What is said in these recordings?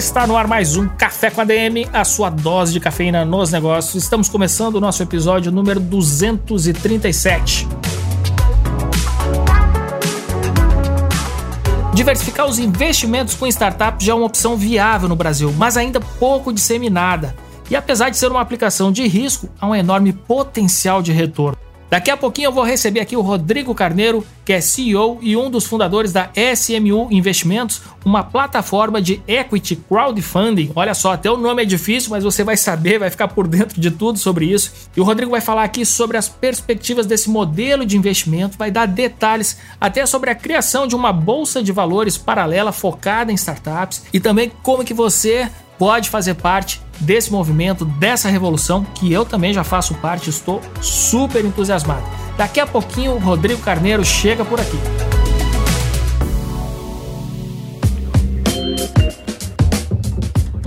está no ar mais um Café com a DM, a sua dose de cafeína nos negócios. Estamos começando o nosso episódio número 237. Diversificar os investimentos com startups já é uma opção viável no Brasil, mas ainda pouco disseminada. E apesar de ser uma aplicação de risco, há um enorme potencial de retorno. Daqui a pouquinho eu vou receber aqui o Rodrigo Carneiro, que é CEO e um dos fundadores da SMU Investimentos, uma plataforma de equity crowdfunding. Olha só, até o nome é difícil, mas você vai saber, vai ficar por dentro de tudo sobre isso. E o Rodrigo vai falar aqui sobre as perspectivas desse modelo de investimento, vai dar detalhes até sobre a criação de uma bolsa de valores paralela focada em startups e também como que você pode fazer parte desse movimento, dessa revolução, que eu também já faço parte, estou super entusiasmado. Daqui a pouquinho o Rodrigo Carneiro chega por aqui.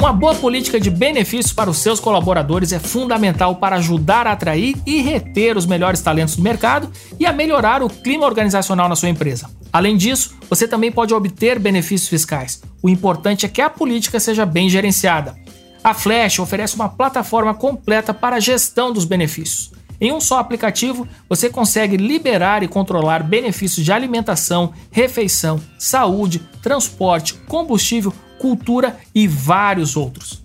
Uma boa política de benefícios para os seus colaboradores é fundamental para ajudar a atrair e reter os melhores talentos do mercado e a melhorar o clima organizacional na sua empresa. Além disso, você também pode obter benefícios fiscais. O importante é que a política seja bem gerenciada. A Flash oferece uma plataforma completa para a gestão dos benefícios. Em um só aplicativo, você consegue liberar e controlar benefícios de alimentação, refeição, saúde, transporte, combustível, cultura e vários outros.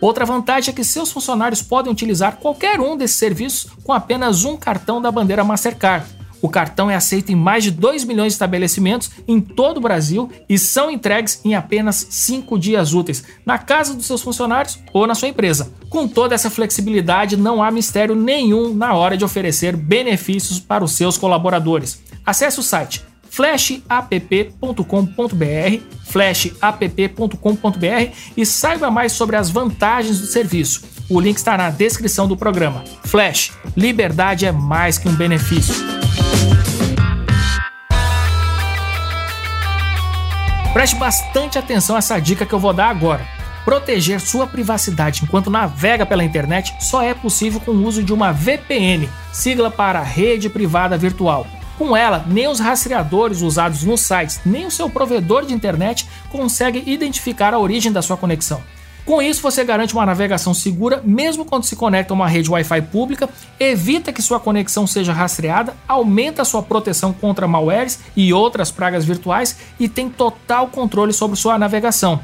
Outra vantagem é que seus funcionários podem utilizar qualquer um desses serviços com apenas um cartão da bandeira Mastercard o cartão é aceito em mais de 2 milhões de estabelecimentos em todo o Brasil e são entregues em apenas 5 dias úteis, na casa dos seus funcionários ou na sua empresa. Com toda essa flexibilidade, não há mistério nenhum na hora de oferecer benefícios para os seus colaboradores. Acesse o site flashapp.com.br, flashapp.com.br e saiba mais sobre as vantagens do serviço. O link está na descrição do programa. Flash, liberdade é mais que um benefício. Preste bastante atenção a essa dica que eu vou dar agora. Proteger sua privacidade enquanto navega pela internet só é possível com o uso de uma VPN, sigla para Rede Privada Virtual. Com ela, nem os rastreadores usados nos sites, nem o seu provedor de internet conseguem identificar a origem da sua conexão. Com isso, você garante uma navegação segura mesmo quando se conecta a uma rede Wi-Fi pública, evita que sua conexão seja rastreada, aumenta sua proteção contra malwares e outras pragas virtuais e tem total controle sobre sua navegação.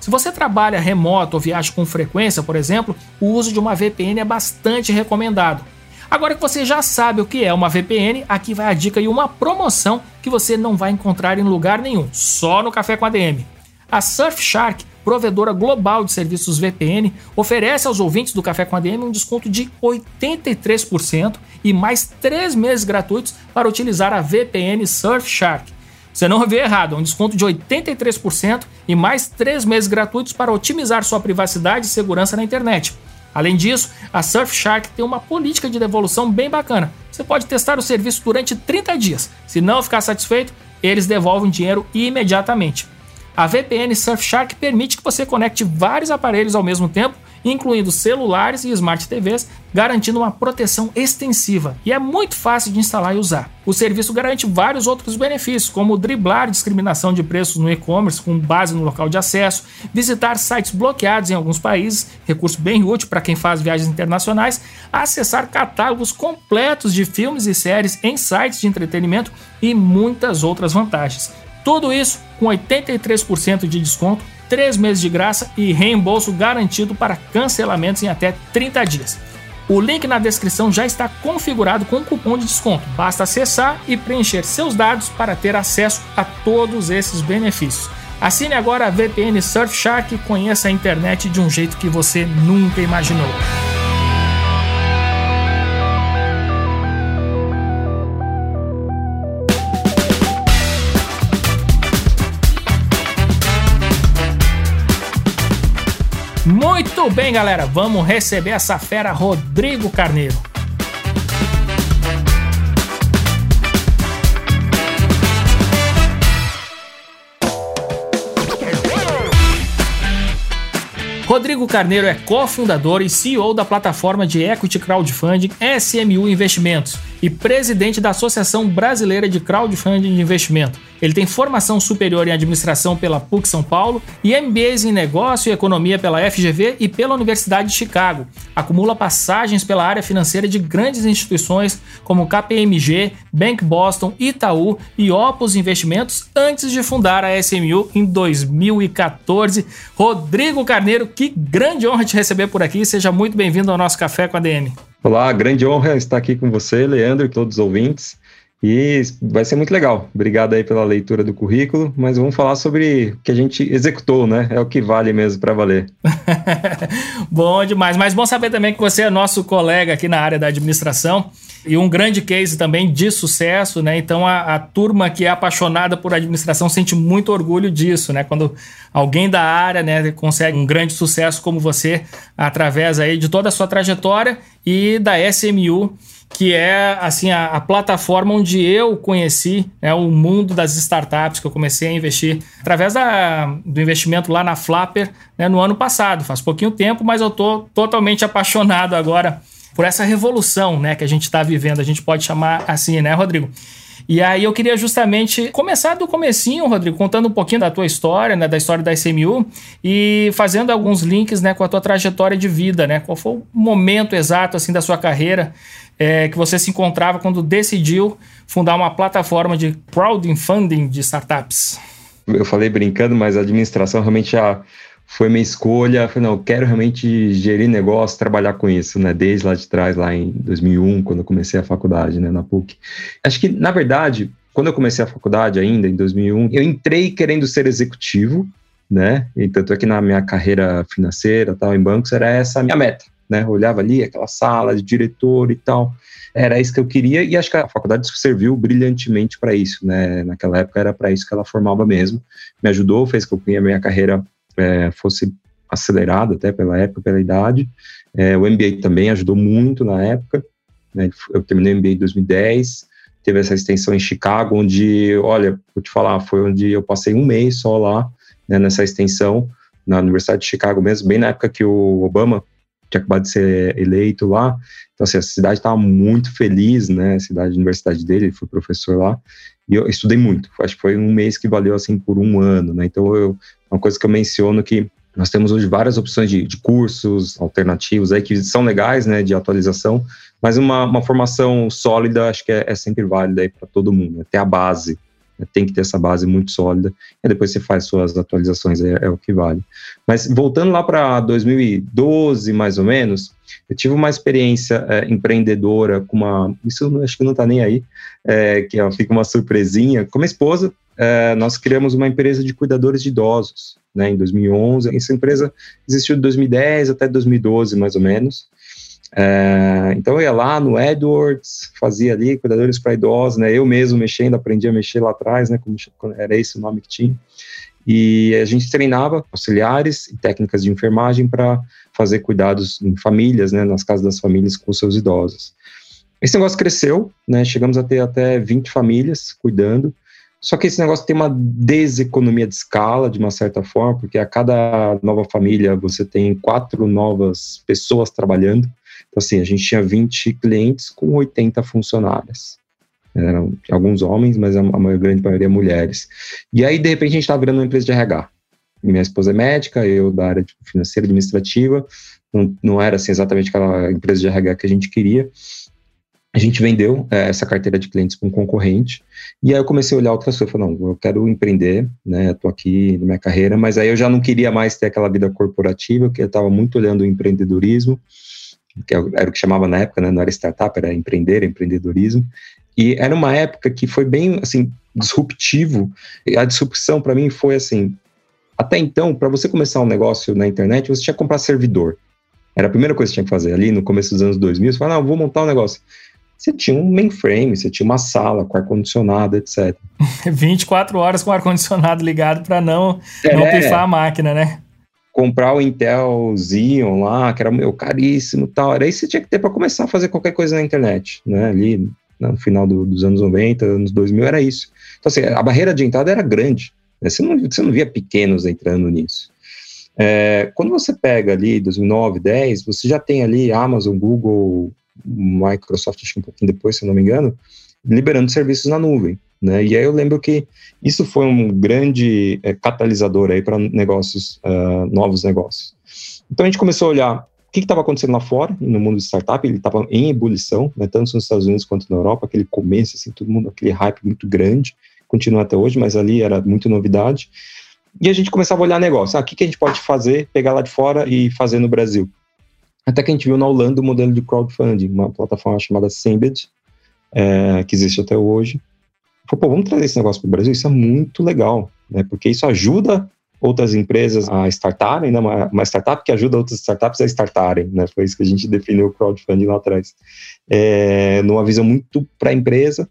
Se você trabalha remoto ou viaja com frequência, por exemplo, o uso de uma VPN é bastante recomendado. Agora que você já sabe o que é uma VPN, aqui vai a dica e uma promoção que você não vai encontrar em lugar nenhum, só no Café com a DM. A Surfshark provedora global de serviços VPN, oferece aos ouvintes do Café com a DM um desconto de 83% e mais 3 meses gratuitos para utilizar a VPN Surfshark. Você não ouviu errado, é um desconto de 83% e mais 3 meses gratuitos para otimizar sua privacidade e segurança na internet. Além disso, a Surfshark tem uma política de devolução bem bacana. Você pode testar o serviço durante 30 dias. Se não ficar satisfeito, eles devolvem dinheiro imediatamente. A VPN Surfshark permite que você conecte vários aparelhos ao mesmo tempo, incluindo celulares e smart TVs, garantindo uma proteção extensiva e é muito fácil de instalar e usar. O serviço garante vários outros benefícios, como driblar discriminação de preços no e-commerce com base no local de acesso, visitar sites bloqueados em alguns países, recurso bem útil para quem faz viagens internacionais, acessar catálogos completos de filmes e séries em sites de entretenimento e muitas outras vantagens. Tudo isso com 83% de desconto, 3 meses de graça e reembolso garantido para cancelamentos em até 30 dias. O link na descrição já está configurado com cupom de desconto. Basta acessar e preencher seus dados para ter acesso a todos esses benefícios. Assine agora a VPN Surfshark e conheça a internet de um jeito que você nunca imaginou. Muito bem, galera, vamos receber essa fera Rodrigo Carneiro. Rodrigo Carneiro é cofundador e CEO da plataforma de equity crowdfunding SMU Investimentos e presidente da Associação Brasileira de Crowdfunding de Investimento. Ele tem formação superior em administração pela PUC São Paulo e MBAs em negócio e economia pela FGV e pela Universidade de Chicago. Acumula passagens pela área financeira de grandes instituições como KPMG, Bank Boston, Itaú e Opus Investimentos antes de fundar a SMU em 2014. Rodrigo Carneiro, que grande honra te receber por aqui. Seja muito bem-vindo ao nosso Café com a DM. Olá, grande honra estar aqui com você, Leandro, e todos os ouvintes. E vai ser muito legal. Obrigado aí pela leitura do currículo, mas vamos falar sobre o que a gente executou, né? É o que vale mesmo para valer. bom demais, mas bom saber também que você é nosso colega aqui na área da administração e um grande case também de sucesso, né? Então a, a, turma que é apaixonada por administração sente muito orgulho disso, né? Quando alguém da área, né, consegue um grande sucesso como você através aí de toda a sua trajetória e da SMU que é assim a, a, plataforma onde eu conheci né, o mundo das startups, que eu comecei a investir através da, do investimento lá na Flapper né, no ano passado. Faz pouquinho tempo, mas eu estou totalmente apaixonado agora por essa revolução né, que a gente está vivendo. A gente pode chamar assim, né, Rodrigo? E aí eu queria justamente começar do comecinho, Rodrigo, contando um pouquinho da tua história, né, da história da SMU e fazendo alguns links, né, com a tua trajetória de vida, né? Qual foi o momento exato assim da sua carreira é, que você se encontrava quando decidiu fundar uma plataforma de crowdfunding de startups? Eu falei brincando, mas a administração realmente já foi minha escolha. Falei, não, eu quero realmente gerir negócio, trabalhar com isso, né? Desde lá de trás, lá em 2001, quando eu comecei a faculdade, né, na PUC. Acho que, na verdade, quando eu comecei a faculdade ainda, em 2001, eu entrei querendo ser executivo, né? E tanto é que na minha carreira financeira, tal, em bancos, era essa a minha meta né? Eu olhava ali aquela sala de diretor e tal. Era isso que eu queria e acho que a faculdade serviu brilhantemente para isso, né? Naquela época era para isso que ela formava mesmo. Me ajudou, fez com que a minha carreira é, fosse acelerada até pela época, pela idade. É, o MBA também ajudou muito na época. Né? Eu terminei o MBA em 2010, teve essa extensão em Chicago, onde, olha, vou te falar, foi onde eu passei um mês só lá, né, nessa extensão, na Universidade de Chicago mesmo, bem na época que o Obama tinha acabado de ser eleito lá. Então, assim, a cidade estava muito feliz, né? A cidade, a universidade dele, ele foi professor lá. E eu estudei muito. Acho que foi um mês que valeu, assim, por um ano, né? Então, eu, uma coisa que eu menciono que nós temos hoje várias opções de, de cursos alternativos aí que são legais, né? De atualização. Mas uma, uma formação sólida, acho que é, é sempre válida aí para todo mundo. Né? Ter a base tem que ter essa base muito sólida, e depois você faz suas atualizações, é, é o que vale. Mas voltando lá para 2012, mais ou menos, eu tive uma experiência é, empreendedora com uma. Isso acho que não está nem aí, é, que ó, fica uma surpresinha. Com minha esposa, é, nós criamos uma empresa de cuidadores de idosos, né, em 2011. Essa empresa existiu de 2010 até 2012, mais ou menos. É, então eu ia lá no Edwards, fazia ali cuidadores para idosos, né? Eu mesmo mexendo, aprendi a mexer lá atrás, né? Como, era esse o nome que tinha. E a gente treinava auxiliares e técnicas de enfermagem para fazer cuidados em famílias, né? Nas casas das famílias com seus idosos. Esse negócio cresceu, né? Chegamos a ter até 20 famílias cuidando. Só que esse negócio tem uma deseconomia de escala, de uma certa forma, porque a cada nova família você tem quatro novas pessoas trabalhando. Então, assim, a gente tinha 20 clientes com 80 funcionárias. Eram alguns homens, mas a, a grande maioria mulheres. E aí, de repente, a gente estava virando uma empresa de RH. Minha esposa é médica, eu da área financeira administrativa. Não, não era assim, exatamente aquela empresa de RH que a gente queria. A gente vendeu é, essa carteira de clientes para um concorrente, e aí eu comecei a olhar outras coisas, falei, não, eu quero empreender, né, estou aqui na minha carreira, mas aí eu já não queria mais ter aquela vida corporativa, porque eu estava muito olhando o empreendedorismo, que era o que chamava na época, né, não era startup, era empreender, empreendedorismo, e era uma época que foi bem, assim, disruptivo, e a disrupção para mim foi assim, até então, para você começar um negócio na internet, você tinha que comprar servidor, era a primeira coisa que você tinha que fazer, ali no começo dos anos 2000, você fala, não, vou montar um negócio, você tinha um mainframe, você tinha uma sala com ar-condicionado, etc. 24 horas com ar-condicionado ligado para não, é, não pifar a máquina, né? Comprar o Intel Xeon lá, que era meu caríssimo tal. Era isso que você tinha que ter para começar a fazer qualquer coisa na internet, né? Ali né, no final do, dos anos 90, anos 2000, era isso. Então, assim, a barreira de entrada era grande. Né? Você, não, você não via pequenos entrando nisso. É, quando você pega ali 2009, 10, você já tem ali Amazon, Google, Microsoft, acho que um pouquinho depois, se não me engano, liberando serviços na nuvem. Né? E aí eu lembro que isso foi um grande é, catalisador aí para negócios, uh, novos negócios. Então a gente começou a olhar o que estava acontecendo lá fora, no mundo de startup, ele estava em ebulição, né, tanto nos Estados Unidos quanto na Europa, aquele começo, assim, todo mundo, aquele hype muito grande, continua até hoje, mas ali era muito novidade. E a gente começava a olhar negócio, ah, o que, que a gente pode fazer, pegar lá de fora e fazer no Brasil. Até que a gente viu na Holanda o modelo de crowdfunding, uma plataforma chamada Sembed, é, que existe até hoje. Falei, pô, vamos trazer esse negócio para o Brasil, isso é muito legal, né, porque isso ajuda outras empresas a startarem, né? uma, uma, startup que ajuda outras startups a startarem, né? Foi isso que a gente definiu o crowdfunding lá atrás. É, numa visão muito para a empresa.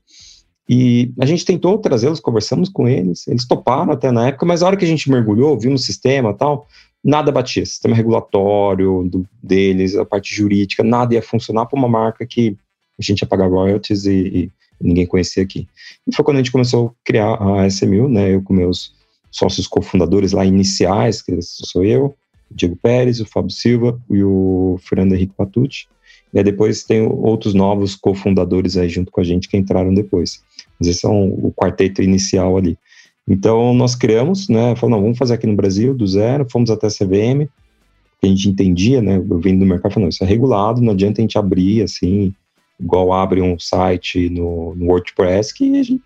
E a gente tentou trazê-los, conversamos com eles, eles toparam até na época, mas a hora que a gente mergulhou, vimos o sistema tal, nada batia. Sistema regulatório do, deles, a parte jurídica, nada ia funcionar para uma marca que a gente ia pagar royalties e, e ninguém conhecia aqui. E foi quando a gente começou a criar a SMU, né? Eu com meus sócios cofundadores lá iniciais, que sou eu, o Diego Pérez, o Fábio Silva e o Fernando Henrique Patucci. E depois tem outros novos cofundadores aí junto com a gente que entraram depois. Mas esse é um, o quarteto inicial ali. Então nós criamos, né, falamos, não, vamos fazer aqui no Brasil do zero, fomos até a CVM, que a gente entendia, né, eu vendo do mercado, falando, isso é regulado, não adianta a gente abrir assim, igual abre um site no, no WordPress, que gente,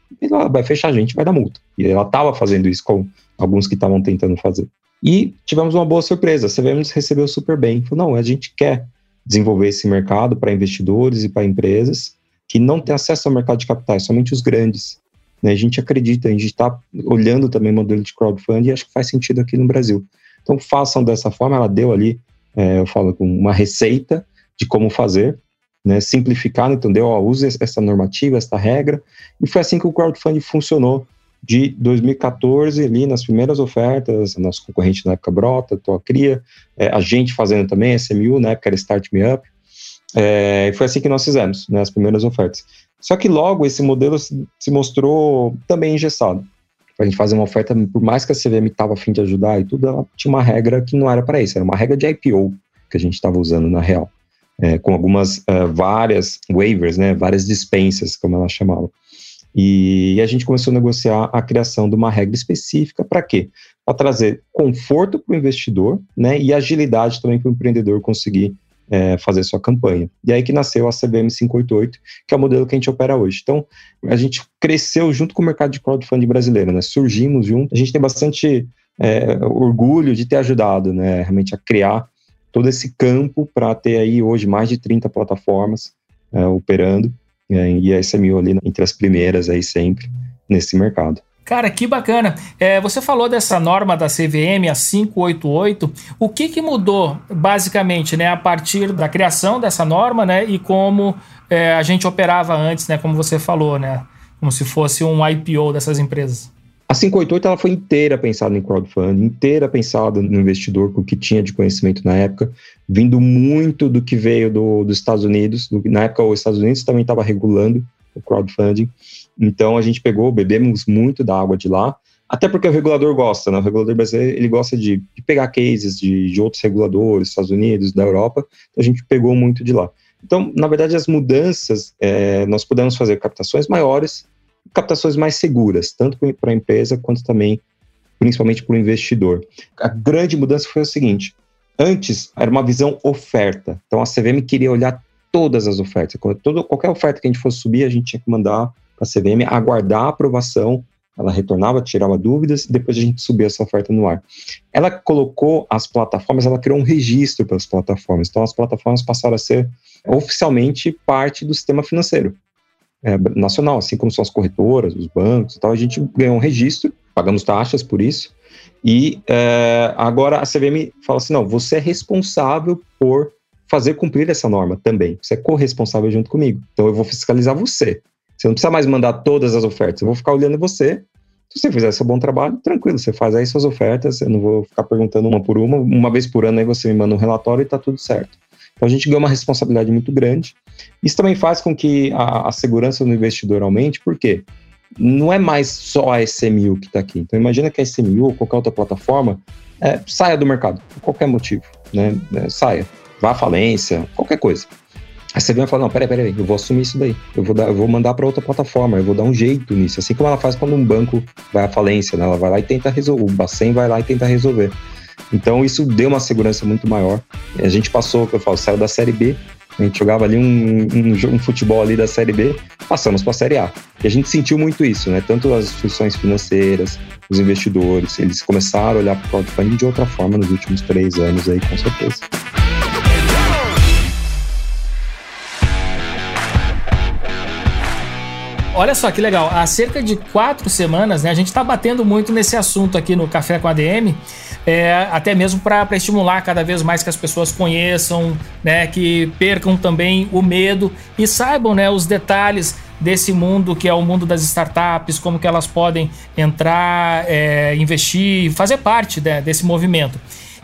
vai fechar a gente, vai dar multa. E ela estava fazendo isso com alguns que estavam tentando fazer. E tivemos uma boa surpresa, a CVM recebeu super bem. Falou, não, a gente quer desenvolver esse mercado para investidores e para empresas que não têm acesso ao mercado de capitais, somente os grandes. Né? A gente acredita, a gente está olhando também o modelo de crowdfunding e acho que faz sentido aqui no Brasil. Então façam dessa forma, ela deu ali, é, eu falo com uma receita de como fazer, né, simplificar, então deu, ó, use essa normativa, essa regra, e foi assim que o crowdfunding funcionou de 2014, ali nas primeiras ofertas, nosso concorrente na época Brota, Toa Cria, é, a gente fazendo também, SMU, na época era Start Me Up, é, foi assim que nós fizemos, né, as primeiras ofertas. Só que logo esse modelo se, mostrou também engessado. Para a gente fazer uma oferta, por mais que a CVM estava a fim de ajudar e tudo, ela tinha uma regra que não era para isso, era uma regra de IPO que a gente estava usando na real é, com algumas uh, várias waivers, né, várias dispensas, como ela chamava. E, e a gente começou a negociar a criação de uma regra específica para quê? Para trazer conforto para o investidor né, e agilidade também para o empreendedor conseguir é, fazer sua campanha. E aí que nasceu a CBM 588, que é o modelo que a gente opera hoje. Então, a gente cresceu junto com o mercado de crowdfunding brasileiro, né? Surgimos junto. A gente tem bastante é, orgulho de ter ajudado, né? Realmente a criar todo esse campo para ter aí hoje mais de 30 plataformas é, operando é, e a SMU ali entre as primeiras aí sempre nesse mercado. Cara, que bacana. É, você falou dessa norma da CVM, a 588. O que, que mudou, basicamente, né, a partir da criação dessa norma, né, e como é, a gente operava antes, né, como você falou, né, como se fosse um IPO dessas empresas? A 588 ela foi inteira pensada em crowdfunding, inteira pensada no investidor, com o que tinha de conhecimento na época, vindo muito do que veio do, dos Estados Unidos. Do, na época, os Estados Unidos também estava regulando o crowdfunding. Então, a gente pegou, bebemos muito da água de lá, até porque o regulador gosta, né? O regulador brasileiro, ele gosta de, de pegar cases de, de outros reguladores, Estados Unidos, da Europa, então a gente pegou muito de lá. Então, na verdade, as mudanças, é, nós pudemos fazer captações maiores, captações mais seguras, tanto para a empresa quanto também, principalmente para o investidor. A grande mudança foi o seguinte: antes era uma visão oferta, então a CVM queria olhar todas as ofertas. Todo, qualquer oferta que a gente fosse subir, a gente tinha que mandar para a CVM aguardar a aprovação. Ela retornava, tirava dúvidas e depois a gente subia essa oferta no ar. Ela colocou as plataformas, ela criou um registro para as plataformas. Então as plataformas passaram a ser oficialmente parte do sistema financeiro é, nacional, assim como são as corretoras, os bancos e tal, a gente ganhou um registro, pagamos taxas por isso, e é, agora a CVM fala assim, não, você é responsável por fazer cumprir essa norma também, você é corresponsável junto comigo, então eu vou fiscalizar você, você não precisa mais mandar todas as ofertas, eu vou ficar olhando você, Se você fizer seu bom trabalho, tranquilo, você faz aí suas ofertas, eu não vou ficar perguntando uma por uma, uma vez por ano aí você me manda um relatório e tá tudo certo. Então a gente ganha uma responsabilidade muito grande. Isso também faz com que a, a segurança do investidor aumente, por quê? Não é mais só a SMU que está aqui. Então imagina que a SMU ou qualquer outra plataforma é, saia do mercado, por qualquer motivo, né? É, saia, vá à falência, qualquer coisa. Aí você vem e fala, não, peraí, peraí, eu vou assumir isso daí. Eu vou, dar, eu vou mandar para outra plataforma, eu vou dar um jeito nisso. Assim como ela faz quando um banco vai à falência, né? Ela vai lá e tenta resolver, o Bacen vai lá e tenta resolver. Então isso deu uma segurança muito maior. A gente passou, eu falo, saiu da Série B, a gente jogava ali um, um, um futebol ali da Série B, passamos para a Série A. E a gente sentiu muito isso, né? Tanto as instituições financeiras, os investidores, eles começaram a olhar para o crowdfunding de outra forma nos últimos três anos aí, com certeza. Olha só que legal, há cerca de quatro semanas, né, a gente está batendo muito nesse assunto aqui no Café com a DM, é, até mesmo para estimular cada vez mais que as pessoas conheçam, né, que percam também o medo e saibam né, os detalhes desse mundo que é o mundo das startups, como que elas podem entrar, é, investir, fazer parte né, desse movimento.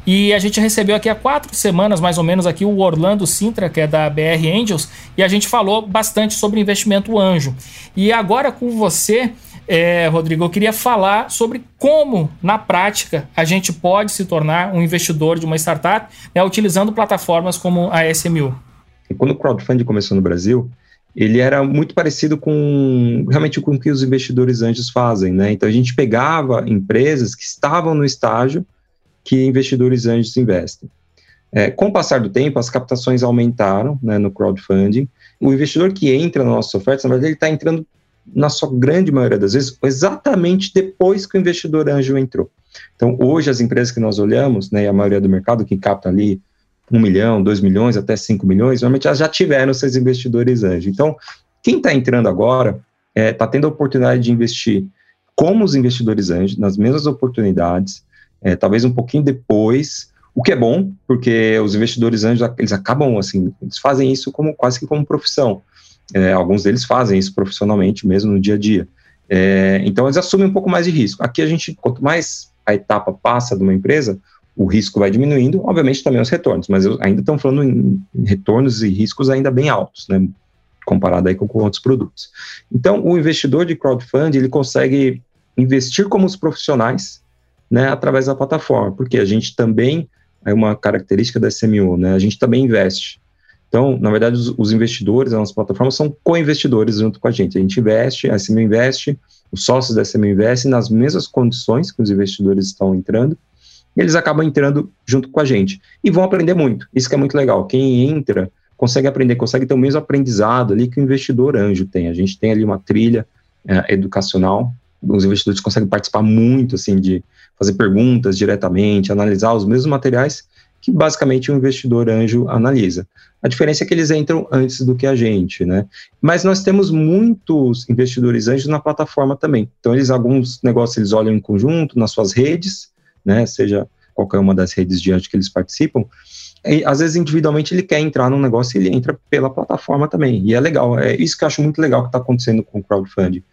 E a gente recebeu aqui há quatro semanas, mais ou menos, aqui o Orlando Sintra, que é da BR Angels, e a gente falou bastante sobre investimento anjo. E agora com você, é, Rodrigo, eu queria falar sobre como, na prática, a gente pode se tornar um investidor de uma startup né, utilizando plataformas como a SMU. Quando o crowdfunding começou no Brasil, ele era muito parecido com realmente com o que os investidores anjos fazem, né? Então a gente pegava empresas que estavam no estágio que investidores anjos investem. É, com o passar do tempo, as captações aumentaram né, no crowdfunding. O investidor que entra na nossa oferta, na verdade, ele está entrando, na sua grande maioria das vezes, exatamente depois que o investidor anjo entrou. Então, hoje, as empresas que nós olhamos, né, a maioria do mercado que capta ali 1 milhão, 2 milhões, até 5 milhões, normalmente elas já tiveram seus investidores anjo. Então, quem está entrando agora está é, tá tendo a oportunidade de investir como os investidores anjos, nas mesmas oportunidades, é, talvez um pouquinho depois, o que é bom, porque os investidores anjos, eles acabam, assim, eles fazem isso como quase que como profissão. É, alguns deles fazem isso profissionalmente mesmo no dia a dia. É, então, eles assumem um pouco mais de risco. Aqui a gente, quanto mais a etapa passa de uma empresa, o risco vai diminuindo, obviamente também os retornos, mas eu, ainda estão falando em, retornos e riscos ainda bem altos, né, comparado aí com, com outros produtos. Então, o investidor de crowdfunding, ele consegue investir como os profissionais, né, através da plataforma, porque a gente também, é uma característica da SMU, né, a gente também investe. Então, na verdade, os, os investidores, as nossas plataformas são co-investidores junto com a gente. A gente investe, a SMU investe, os sócios da SMU investem nas mesmas condições que os investidores estão entrando, e eles acabam entrando junto com a gente. E vão aprender muito. Isso que é muito legal. Quem entra consegue aprender, consegue ter o mesmo aprendizado ali que o investidor anjo tem. A gente tem ali uma trilha é, educacional os investidores conseguem participar muito, assim, de fazer perguntas diretamente, analisar os mesmos materiais que basicamente o investidor anjo analisa. A diferença é que eles entram antes do que a gente, né? Mas nós temos muitos investidores anjos na plataforma também. Então, eles, alguns negócios, eles olham em conjunto, nas suas redes, né? Seja qualquer uma das redes de anjo que eles participam. E, às vezes, individualmente, ele quer entrar num negócio e ele entra pela plataforma também. E é legal. É isso que eu acho muito legal que está acontecendo com o crowdfunding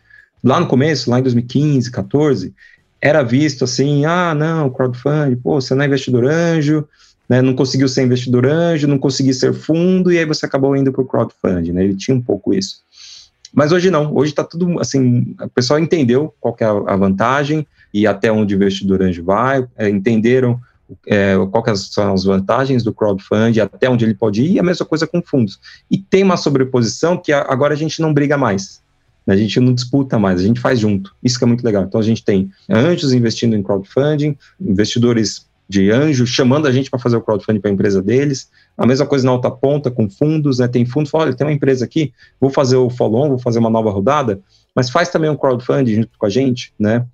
lá no começo, lá em 2015, 14, era visto assim, ah, não, crowdfunding, pô, você não é investidor anjo, né, não conseguiu ser investidor anjo, não conseguiu ser fundo, e aí você acabou indo para o crowdfunding, né, ele tinha um pouco isso. Mas hoje não, hoje está tudo, assim, o pessoal entendeu qual é a vantagem e até onde o investidor anjo vai, é, entenderam é, quais são as vantagens do crowdfunding, até onde ele pode ir, e a mesma coisa com fundos. E tem uma sobreposição que agora a gente não briga mais. A gente não disputa mais, a gente faz junto. Isso que é muito legal. Então a gente tem anjos investindo em crowdfunding, investidores de anjo chamando a gente para fazer o crowdfunding para a empresa deles. A mesma coisa na alta ponta com fundos, né? Tem fundo, fala, olha, tem uma empresa aqui, vou fazer o follow vou fazer uma nova rodada, mas faz também um crowdfunding junto com a gente, né?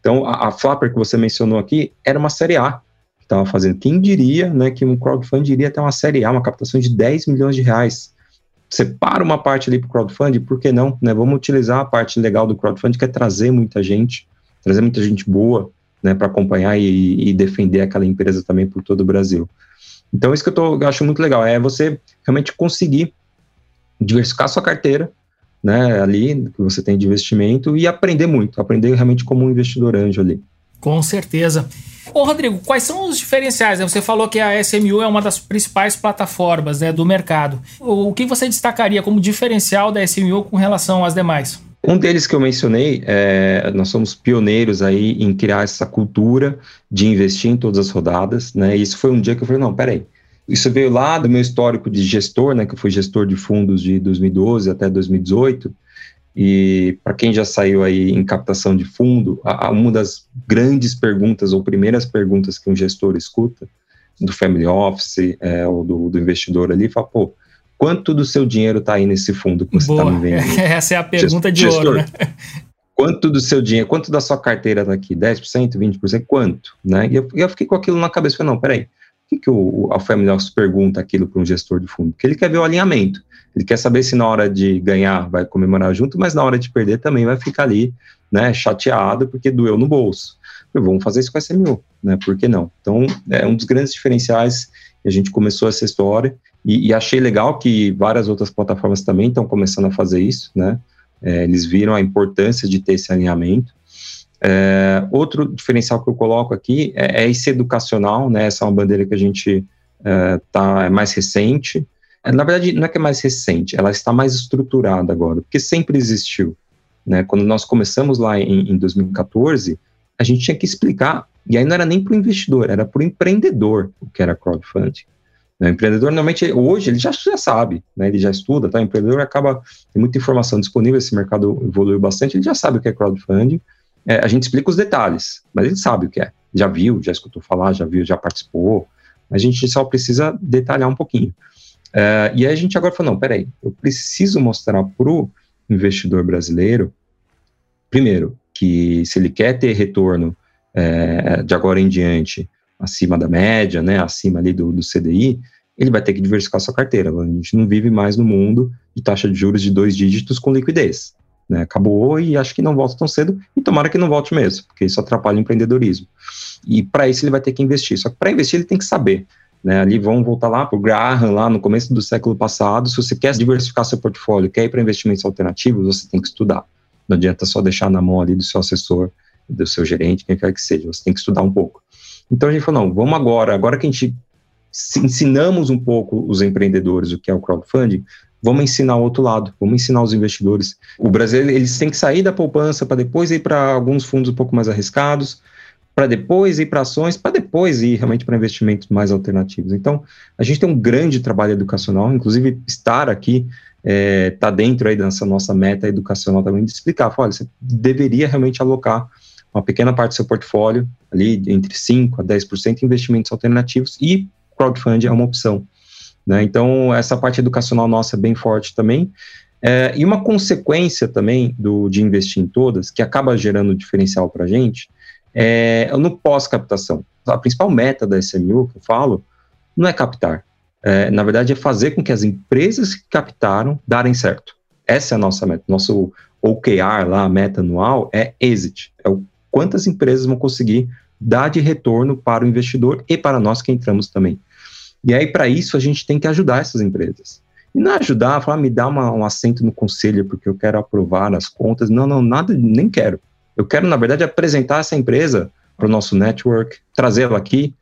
Então a, a Flapper que você mencionou aqui era uma série A que estava fazendo. Quem diria, né, que um crowdfunding iria ter uma série A, uma captação de 10 milhões de reais separa uma parte ali para o crowdfunding, por que não? Né? Vamos utilizar a parte legal do crowdfunding, que é trazer muita gente, trazer muita gente boa né, para acompanhar e, e, defender aquela empresa também por todo o Brasil. Então, isso que eu, tô, eu acho muito legal, é você realmente conseguir diversificar sua carteira, né, ali que você tem de investimento e aprender muito, aprender realmente como um investidor anjo ali. Com certeza. Ô Rodrigo, quais são os diferenciais? Você falou que a SMU é uma das principais plataformas né, do mercado. O que você destacaria como diferencial da SMU com relação às demais? Um deles que eu mencionei, é, nós somos pioneiros aí em criar essa cultura de investir em todas as rodadas, né? E isso foi um dia que eu falei, não, peraí, isso veio lá do meu histórico de gestor, né? Que eu fui gestor de fundos de 2012 até 2018. E para quem já saiu aí em captação de fundo, a, a uma das grandes perguntas ou primeiras perguntas que um gestor escuta do family office é, ou do, do investidor ali, fala, pô, quanto do seu dinheiro está aí nesse fundo que você está me vendendo? Essa é a pergunta de ouro, né? Quanto do seu dinheiro, quanto da sua carteira está aqui? 10%, 20%? Quanto? Né? E eu, eu fiquei com aquilo na cabeça, falei, não, peraí, por que, que o, o Family Office pergunta aquilo para um gestor de fundo? Porque ele quer ver o alinhamento, ele quer saber se na hora de ganhar vai comemorar junto, mas na hora de perder também vai ficar ali, né, chateado porque doeu no bolso. Eu, vamos fazer isso com a SMU, né, por que não? Então, é um dos grandes diferenciais, a gente começou essa história, e, e, achei legal que várias outras plataformas também estão começando a fazer isso, né? É, eles viram a importância de ter esse alinhamento. É, outro diferencial que eu coloco aqui é, é, esse educacional, né? Essa é uma bandeira que a gente é, tá, é mais recente. É, na verdade, não é que é mais recente, ela está mais estruturada agora, porque sempre existiu. Né? Quando nós começamos lá em, em 2014, a gente tinha que explicar, e aí não era nem para o investidor, era para o empreendedor o que era crowdfunding. Né? O empreendedor, normalmente, hoje, ele já, já sabe, né? ele já estuda, tá? o empreendedor acaba, tem muita informação disponível, esse mercado evoluiu bastante, ele já sabe o que é crowdfunding, é, a gente explica os detalhes, mas ele sabe o que é, já viu, já escutou falar, já viu, já participou, a gente só precisa detalhar um pouquinho. É, e aí a gente agora falou, não, peraí, eu preciso mostrar para o investidor brasileiro, primeiro, que se ele quer ter retorno é, de agora em diante, acima da média, né, acima ali do, do CDI, ele vai ter que diversificar sua carteira. A gente não vive mais no mundo de taxa de juros de dois dígitos com liquidez. Né? Acabou e acho que não volta tão cedo, e tomara que não volte mesmo, porque isso atrapalha o empreendedorismo. E para isso ele vai ter que investir. Só que para investir ele tem que saber. Né? Ali vamos voltar lá para o Graham, lá no começo do século passado. Se você quer diversificar seu portfólio, quer ir para investimentos alternativos, você tem que estudar. Não adianta só deixar na mão ali do seu assessor, do seu gerente, quem quer que seja. Você tem que estudar um pouco. Então a gente falou, não, vamos agora, agora que a gente ensinamos um pouco os empreendedores o que é o crowdfunding, vamos ensinar o outro lado, vamos ensinar os investidores. O Brasil, eles têm que sair da poupança para depois ir para alguns fundos um pouco mais arriscados, para depois ir para ações, para depois ir realmente para investimentos mais alternativos. Então, a gente tem um grande trabalho educacional, inclusive estar aqui está é, tá dentro aí dessa nossa meta educacional também de explicar, olha, você deveria realmente alocar uma pequena parte do seu portfólio, ali entre 5% a 10% em investimentos alternativos, e crowdfunding é uma opção. Né? Então, essa parte educacional nossa é bem forte também. É, e uma consequência também do, de investir em todas, que acaba gerando diferencial para a gente, é no pós-captação. A principal meta da SMU, que eu falo, não é captar. É, na verdade, é fazer com que as empresas que captaram darem certo. Essa é a nossa meta. Nosso OKR lá, a meta anual, é exit. É o quantas empresas vão conseguir dar de retorno para o investidor e para nós que entramos também. E aí, para isso, a gente tem que ajudar essas empresas. E não é ajudar, falar, me dá uma, um assento no conselho porque eu quero aprovar as contas. Não, não, nada, nem quero. Eu quero, na verdade, apresentar essa empresa para o nosso network, trazê-la aqui,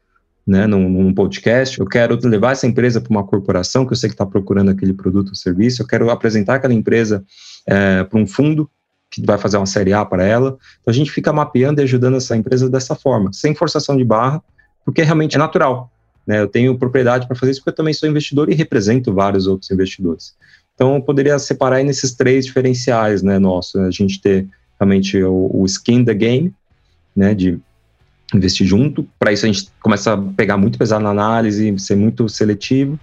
né, num, num, podcast. Eu quero levar essa empresa para uma corporação que eu sei que está procurando aquele produto ou serviço. Eu quero apresentar aquela empresa é, para um fundo que vai fazer uma série A para ela. Então a gente fica mapeando e ajudando essa empresa dessa forma, sem forçação de barra, porque realmente é natural. Né? Eu tenho propriedade para fazer isso porque eu também sou investidor e represento vários outros investidores. Então eu poderia separar nesses três diferenciais, né, nosso, a gente ter realmente o, o skin the game, né, de investir junto. Para isso a gente começa a pegar muito pesado na análise, ser muito seletivo.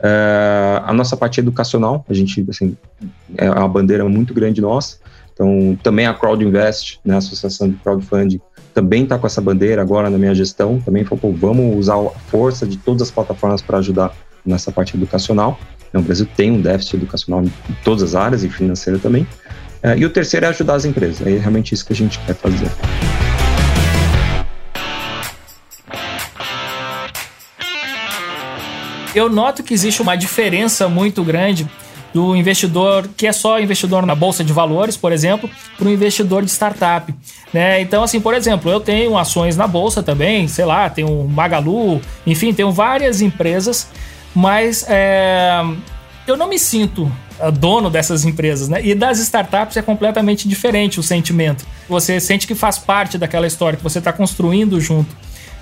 Uh, a nossa parte educacional, a gente, assim, é uma bandeira muito grande nossa. Então, também a Crowd Invest, né, a associação de crowdfunding, também está com essa bandeira agora na minha gestão. Também falou, vamos usar a força de todas as plataformas para ajudar nessa parte educacional. Então, o Brasil tem um déficit educacional em todas as áreas e financeira também. Uh, e o terceiro é ajudar as empresas. É realmente isso que a gente quer fazer. Eu noto que existe uma diferença muito grande do investidor que é só investidor na bolsa de valores, por exemplo, para o investidor de startup. Né? Então, assim, por exemplo, eu tenho ações na bolsa também, sei lá, tenho Magalu, enfim, tenho várias empresas, mas é, eu não me sinto é, dono dessas empresas, né? E das startups é completamente diferente o sentimento. Você sente que faz parte daquela história que você está construindo junto.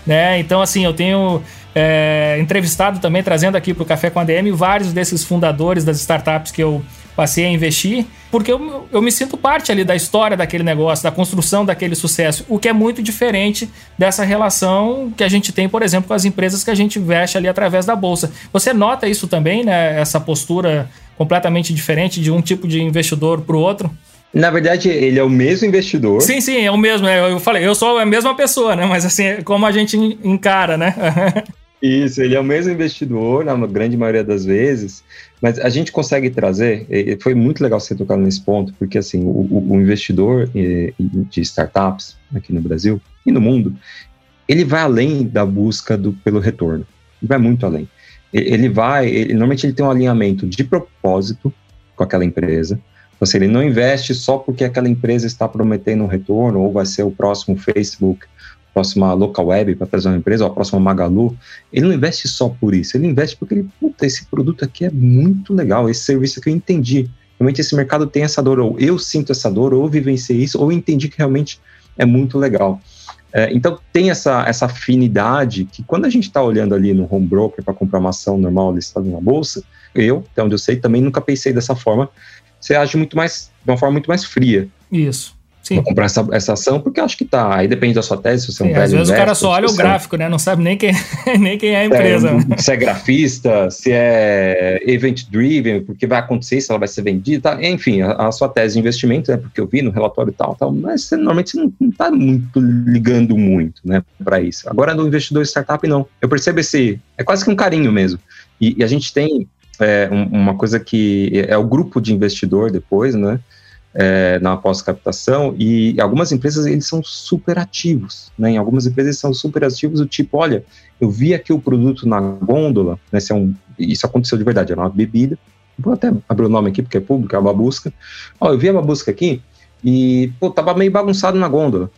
Né? Então, assim, eu tenho é, entrevistado também, trazendo aqui para o Café com a DM, vários desses fundadores das startups que eu passei a investir, porque eu, eu me sinto parte ali da história daquele negócio, da construção daquele sucesso, o que é muito diferente dessa relação que a gente tem, por exemplo, com as empresas que a gente investe ali através da bolsa. Você nota isso também, né? Essa postura completamente diferente de um tipo de investidor para o outro? Na verdade, ele é o mesmo investidor. Sim, sim, é o mesmo. Né? Eu falei, eu sou a mesma pessoa, né? Mas assim, é como a gente encara, né? Isso, ele é o mesmo investidor, na grande maioria das vezes, mas a gente consegue trazer, e foi muito legal você tocar nesse ponto, porque assim, o, o investidor de startups aqui no Brasil e no mundo, ele vai além da busca do, pelo retorno, ele vai muito além. Ele vai, ele, normalmente ele tem um alinhamento de propósito com aquela empresa, então, assim, ele não investe só porque aquela empresa está prometendo um retorno, ou vai ser o próximo Facebook, próxima local web para trazer uma empresa, ou a próxima Magalu. Ele não investe só por isso, ele investe porque ele, puta, esse produto aqui é muito legal, esse serviço que eu entendi. Realmente esse mercado tem essa dor, ou eu sinto essa dor, ou vivenciei isso, ou entendi que realmente é muito legal. É, então tem essa, essa afinidade que quando a gente está olhando ali no home broker para comprar uma ação normal listada na bolsa, eu, até onde eu sei, também nunca pensei dessa forma você age muito mais, de uma forma muito mais fria. Isso. Sim. Vou comprar essa, essa ação porque acho que tá. Aí depende da sua tese, se você é um Sim, Às vezes o cara só olha o gráfico, né? Não sabe nem quem, nem quem é a empresa. É, se é grafista, se é event driven, porque vai acontecer, se ela vai ser vendida, tá? enfim, a, a, sua tese de investimento, né? Porque eu vi no relatório e tal, tal mas você, normalmente você não, não tá muito ligando muito, né, para isso. Agora no investidor startup, não. Eu percebo esse. É quase que um carinho mesmo. E, e a gente tem é, uma coisa que é o grupo de investidor depois, né? É, na pós-captação e algumas empresas eles são super ativos, né? Em algumas empresas eles são super ativos do tipo, olha, eu vi aqui o produto na gôndola, né? Se é um, isso aconteceu de verdade, era uma bebida. Vou até abrir o nome aqui porque é público, é uma busca. Ó, eu vi a babusca aqui e pô, tava meio bagunçado na gôndola,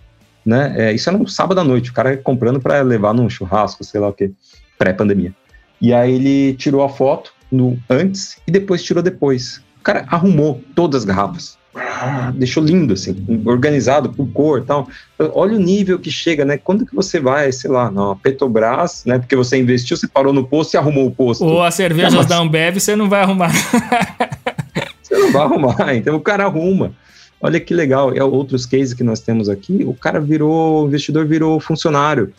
né? É, isso era um sábado à noite, o cara comprando para levar num churrasco, sei lá o que, pré-pandemia. E aí ele tirou a foto no antes e depois tirou depois. O cara arrumou todas as garrafas. Ah, deixou lindo, assim, organizado por cor e tal. Olha o nível que chega, né? Quando que você vai, sei lá, na Petrobras, né? Porque você investiu, você parou no posto e arrumou o posto. Ou as cervejas mas... da Ambev, você não vai arrumar. você não vai arrumar, então o cara arruma. Olha que legal, é outros cases que nós temos aqui, o cara virou, o investidor virou funcionário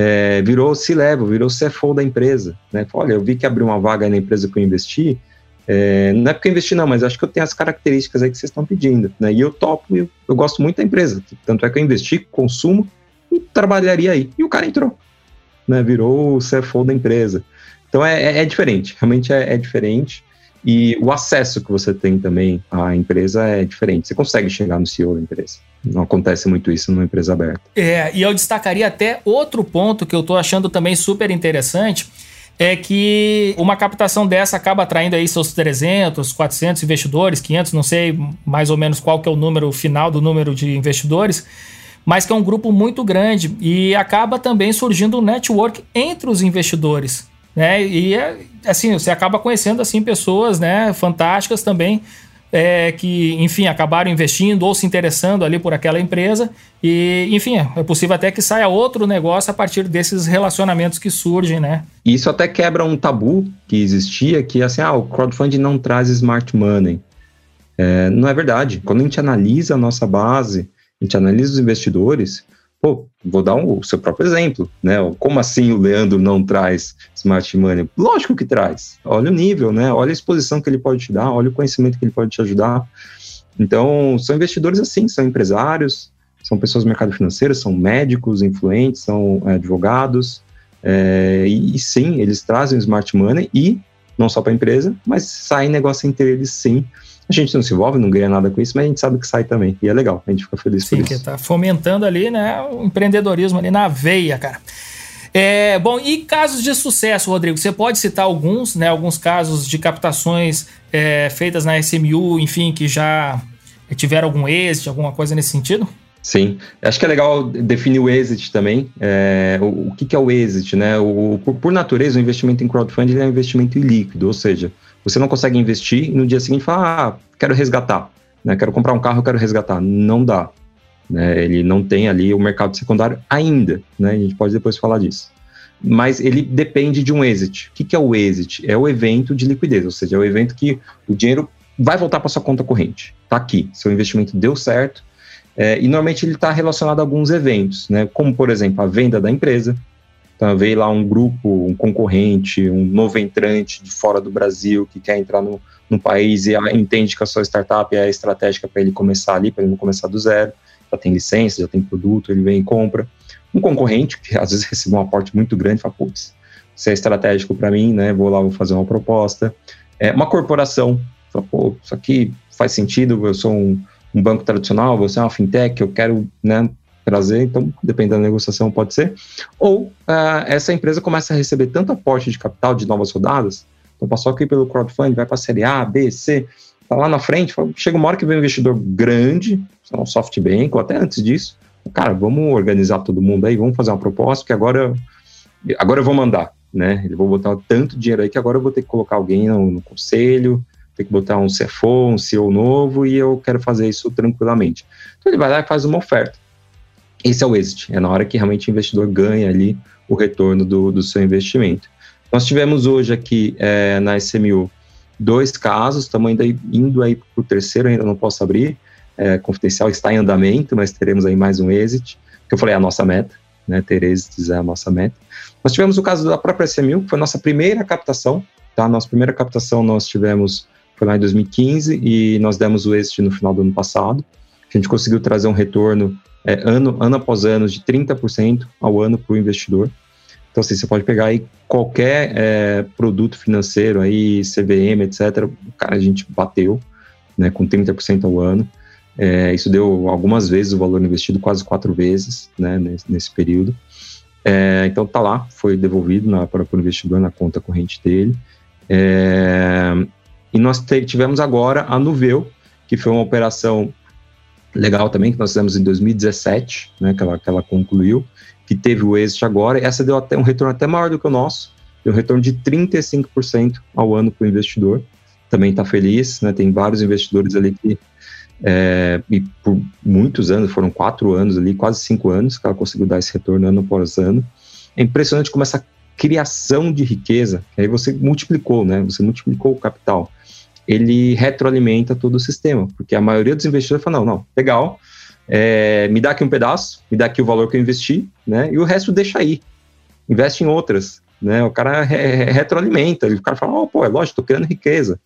é, virou C-level, virou CFO da empresa. Né? Olha, eu vi que abriu uma vaga na empresa que eu investi, é, não é porque eu investi não, mas acho que eu tenho as características aí que vocês estão pedindo, né? E eu topo, eu, eu gosto muito da empresa, tanto é que eu investi, consumo e trabalharia aí. E o cara entrou, né? Virou o CFO da empresa. Então é, é, é diferente, realmente é, é diferente. E o acesso que você tem também à empresa é diferente. Você consegue chegar no CEO da empresa. Não acontece muito isso numa empresa aberta. É, e eu destacaria até outro ponto que eu estou achando também super interessante, é que uma captação dessa acaba atraindo aí seus 300, 400 investidores, 500, não sei mais ou menos qual que é o número final do número de investidores, mas que é um grupo muito grande e acaba também surgindo um network entre os investidores, né? E assim, você acaba conhecendo assim pessoas, né, fantásticas também é, que, enfim, acabaram investindo ou se interessando ali por aquela empresa. E, enfim, é possível até que saia outro negócio a partir desses relacionamentos que surgem, né? Isso até quebra um tabu que existia, que assim, ah, o crowdfunding não traz smart money. É, não é verdade. Quando a gente analisa a nossa base, a gente analisa os investidores, Pô, vou dar um, o seu próprio exemplo, né? Como assim o Leandro não traz smart money? Lógico que traz. Olha o nível, né? Olha a exposição que ele pode te dar, olha o conhecimento que ele pode te ajudar. Então, são investidores assim, são empresários, são pessoas do mercado financeiro, são médicos influentes, são é, advogados, é, e, e, sim, eles trazem smart money e não só para a empresa, mas sai negócio entre eles sim, a gente não se envolve, não ganha nada com isso, mas a gente sabe que sai também. E é legal, a gente fica feliz Sim, por isso. Sim, que tá fomentando ali, né, o empreendedorismo ali na veia, cara. É, bom, e casos de sucesso, Rodrigo? Você pode citar alguns, né? Alguns casos de captações é, feitas na SMU, enfim, que já tiveram algum êxito, alguma coisa nesse sentido? Sim, acho que é legal definir o exit também. É, o, o que, que, é o exit, né? O, por, por, natureza, o investimento em crowdfunding é um investimento ilíquido, ou seja, você não consegue investir e no dia seguinte falar, ah, quero resgatar, né? Quero comprar um carro, quero resgatar. Não dá. Né? Ele não tem ali o mercado secundário ainda, né? A gente pode depois falar disso. Mas ele depende de um exit. O que, que é o exit? É o evento de liquidez, ou seja, é o evento que o dinheiro vai voltar para sua conta corrente. Está aqui, seu investimento deu certo, é, e normalmente ele está relacionado a alguns eventos, né? como, por exemplo, a venda da empresa. Então, veio lá um grupo, um concorrente, um novo entrante de fora do Brasil que quer entrar no, no país e entende que a sua startup é estratégica para ele começar ali, para ele não começar do zero. Já tem licença, já tem produto, ele vem e compra. Um concorrente, que às vezes recebe um aporte muito grande, fala, putz, isso é estratégico para mim, né? Vou lá, vou fazer uma proposta. É, uma corporação, fala, pô, isso aqui faz sentido, eu sou um, um banco tradicional, você é uma fintech, eu quero né, trazer, então, dependendo da negociação, pode ser. Ou uh, essa empresa começa a receber tanto aporte de capital de novas rodadas, então passou aqui pelo crowdfunding, vai para a série A, B, C, tá lá na frente, chega uma hora que vem um investidor grande, um SoftBank, ou até antes disso, cara, vamos organizar todo mundo aí, vamos fazer uma proposta, que agora, agora eu vou mandar, né? Ele vou botar tanto dinheiro aí que agora eu vou ter que colocar alguém no, no conselho, ter que botar um CFO, um CEO novo, e eu quero fazer isso tranquilamente. Então ele vai lá e faz uma oferta. Esse é o exit, é na hora que realmente o investidor ganha ali o retorno do, do seu investimento. Nós tivemos hoje aqui é, na SMU dois casos, estamos ainda indo aí para o terceiro, ainda não posso abrir, é, confidencial está em andamento, mas teremos aí mais um exit, que eu falei é a nossa meta, né, ter êxitos é a nossa meta. Nós tivemos o caso da própria SMU, que foi a nossa primeira captação, tá, nossa primeira captação nós tivemos, foi lá em 2015, e nós demos o êxito no final do ano passado, a gente conseguiu trazer um retorno é, ano, ano após ano de 30% ao ano para o investidor, então, assim, você pode pegar aí qualquer é, produto financeiro aí, CVM, etc. Cara, a gente bateu, né, com 30% ao ano. É, isso deu algumas vezes o valor investido, quase quatro vezes, né, nesse, nesse período. É, então, tá lá, foi devolvido na, para, para o investidor na conta corrente dele. É, e nós tivemos agora a Nuveu, que foi uma operação legal também, que nós fizemos em 2017, né, que ela, que ela concluiu, que teve o êxito agora, essa deu até um retorno até maior do que o nosso, deu um retorno de 35% ao ano para o investidor, também está feliz, né, tem vários investidores ali que, é, e por muitos anos, foram quatro anos ali, quase cinco anos, que ela conseguiu dar esse retorno ano após ano. É impressionante como essa criação de riqueza, aí você multiplicou, né, você multiplicou o capital, ele retroalimenta todo o sistema, porque a maioria dos investidores fala, não, não, legal, é, me dá aqui um pedaço, me dá aqui o valor que eu investi, né? E o resto deixa aí. Investe em outras, né? O cara re retroalimenta, o cara fala, oh, pô, é lógico, tô criando riqueza.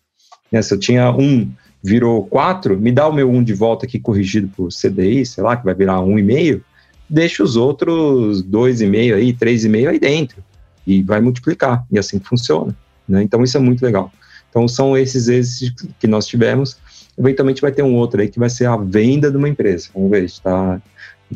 Né? Se eu tinha um, virou quatro, me dá o meu um de volta aqui corrigido por CDI, sei lá, que vai virar um e meio, deixa os outros dois e meio aí, três e meio aí dentro e vai multiplicar e assim funciona, né? Então isso é muito legal. Então são esses êxitos que nós tivemos eventualmente vai ter um outro aí que vai ser a venda de uma empresa. Vamos ver, está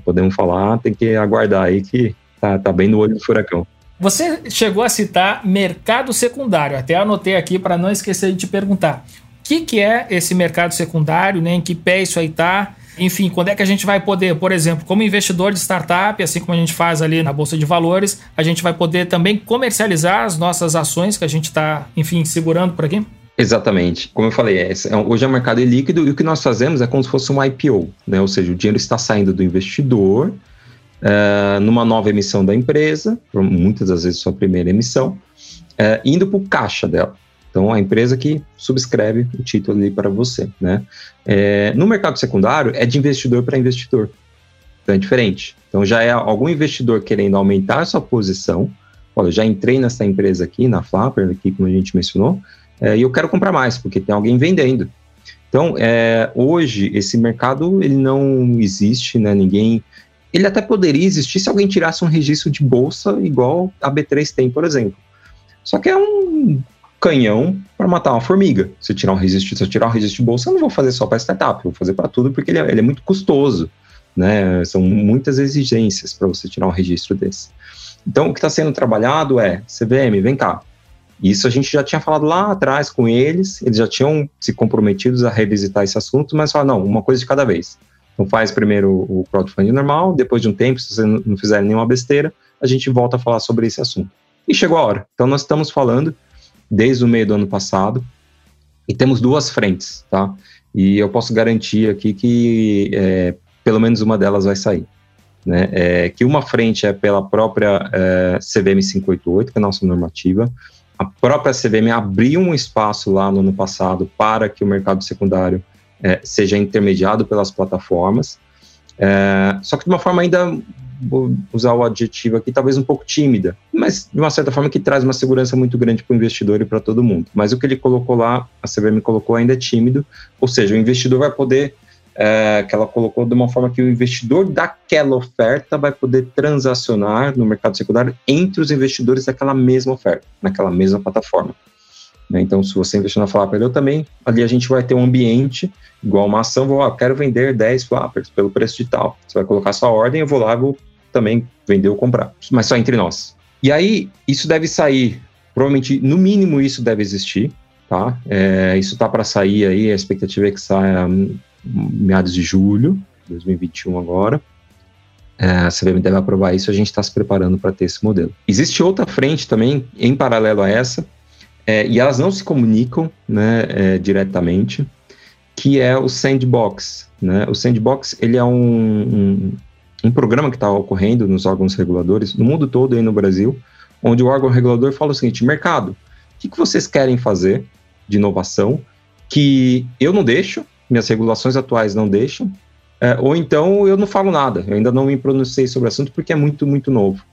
podemos falar, tem que aguardar aí que tá, tá bem no olho do furacão. Você chegou a citar mercado secundário, até anotei aqui para não esquecer de te perguntar. O que, que é esse mercado secundário, né? em que pé isso aí está? Enfim, quando é que a gente vai poder, por exemplo, como investidor de startup, assim como a gente faz ali na Bolsa de Valores, a gente vai poder também comercializar as nossas ações que a gente está, enfim, segurando por aqui? Exatamente. Como eu falei, é, é, hoje é um mercado líquido e o que nós fazemos é como se fosse um IPO, né? ou seja, o dinheiro está saindo do investidor é, numa nova emissão da empresa, muitas das vezes sua primeira emissão, é, indo para o caixa dela. Então, a empresa que subscreve o título ali para você. Né? É, no mercado secundário, é de investidor para investidor. Então, é diferente. Então, já é algum investidor querendo aumentar sua posição. Olha, já entrei nessa empresa aqui, na Flapper, aqui, como a gente mencionou, é, e eu quero comprar mais, porque tem alguém vendendo. Então, é, hoje, esse mercado ele não existe, né? Ninguém. Ele até poderia existir se alguém tirasse um registro de bolsa igual a B3 tem, por exemplo. Só que é um canhão para matar uma formiga. Se eu tirar um registro, se eu tirar um registro de bolsa, eu não vou fazer só para startup, eu vou fazer para tudo porque ele é, ele é, muito custoso, né? São muitas exigências para você tirar um registro desse. Então, o que está sendo trabalhado é, CVM, vem cá. Isso a gente já tinha falado lá atrás com eles, eles já tinham se comprometidos a revisitar esse assunto, mas falaram, não, uma coisa de cada vez. Então faz primeiro o crowdfunding normal, depois de um tempo, se vocês não fizerem nenhuma besteira, a gente volta a falar sobre esse assunto. E chegou a hora. Então nós estamos falando desde o meio do ano passado e temos duas frentes, tá? E eu posso garantir aqui que é, pelo menos uma delas vai sair. Né? É, que uma frente é pela própria é, CVM 588, que é a nossa normativa. A própria CVM abriu um espaço lá no ano passado para que o mercado secundário é, seja intermediado pelas plataformas, é, só que de uma forma ainda, vou usar o adjetivo aqui, talvez um pouco tímida, mas de uma certa forma que traz uma segurança muito grande para o investidor e para todo mundo. Mas o que ele colocou lá, a CVM colocou ainda é tímido, ou seja, o investidor vai poder é, que ela colocou de uma forma que o investidor daquela oferta vai poder transacionar no mercado secundário entre os investidores daquela mesma oferta, naquela mesma plataforma. Né? Então, se você investir na Flapper, eu também, ali a gente vai ter um ambiente, igual uma ação, vou, ah, quero vender 10 Flappers pelo preço de tal. Você vai colocar sua ordem, eu vou lá, vou também vender ou comprar, mas só entre nós. E aí, isso deve sair, provavelmente, no mínimo isso deve existir, tá? É, isso está para sair aí, a expectativa é que saia meados de julho, 2021 agora. É, a CVM deve aprovar isso, a gente está se preparando para ter esse modelo. Existe outra frente também, em paralelo a essa, é, e elas não se comunicam né, é, diretamente, que é o Sandbox. Né? O Sandbox ele é um, um, um programa que está ocorrendo nos órgãos reguladores, no mundo todo e no Brasil, onde o órgão regulador fala o seguinte, mercado, o que, que vocês querem fazer de inovação que eu não deixo, minhas regulações atuais não deixam, é, ou então eu não falo nada, eu ainda não me pronunciei sobre o assunto porque é muito, muito novo.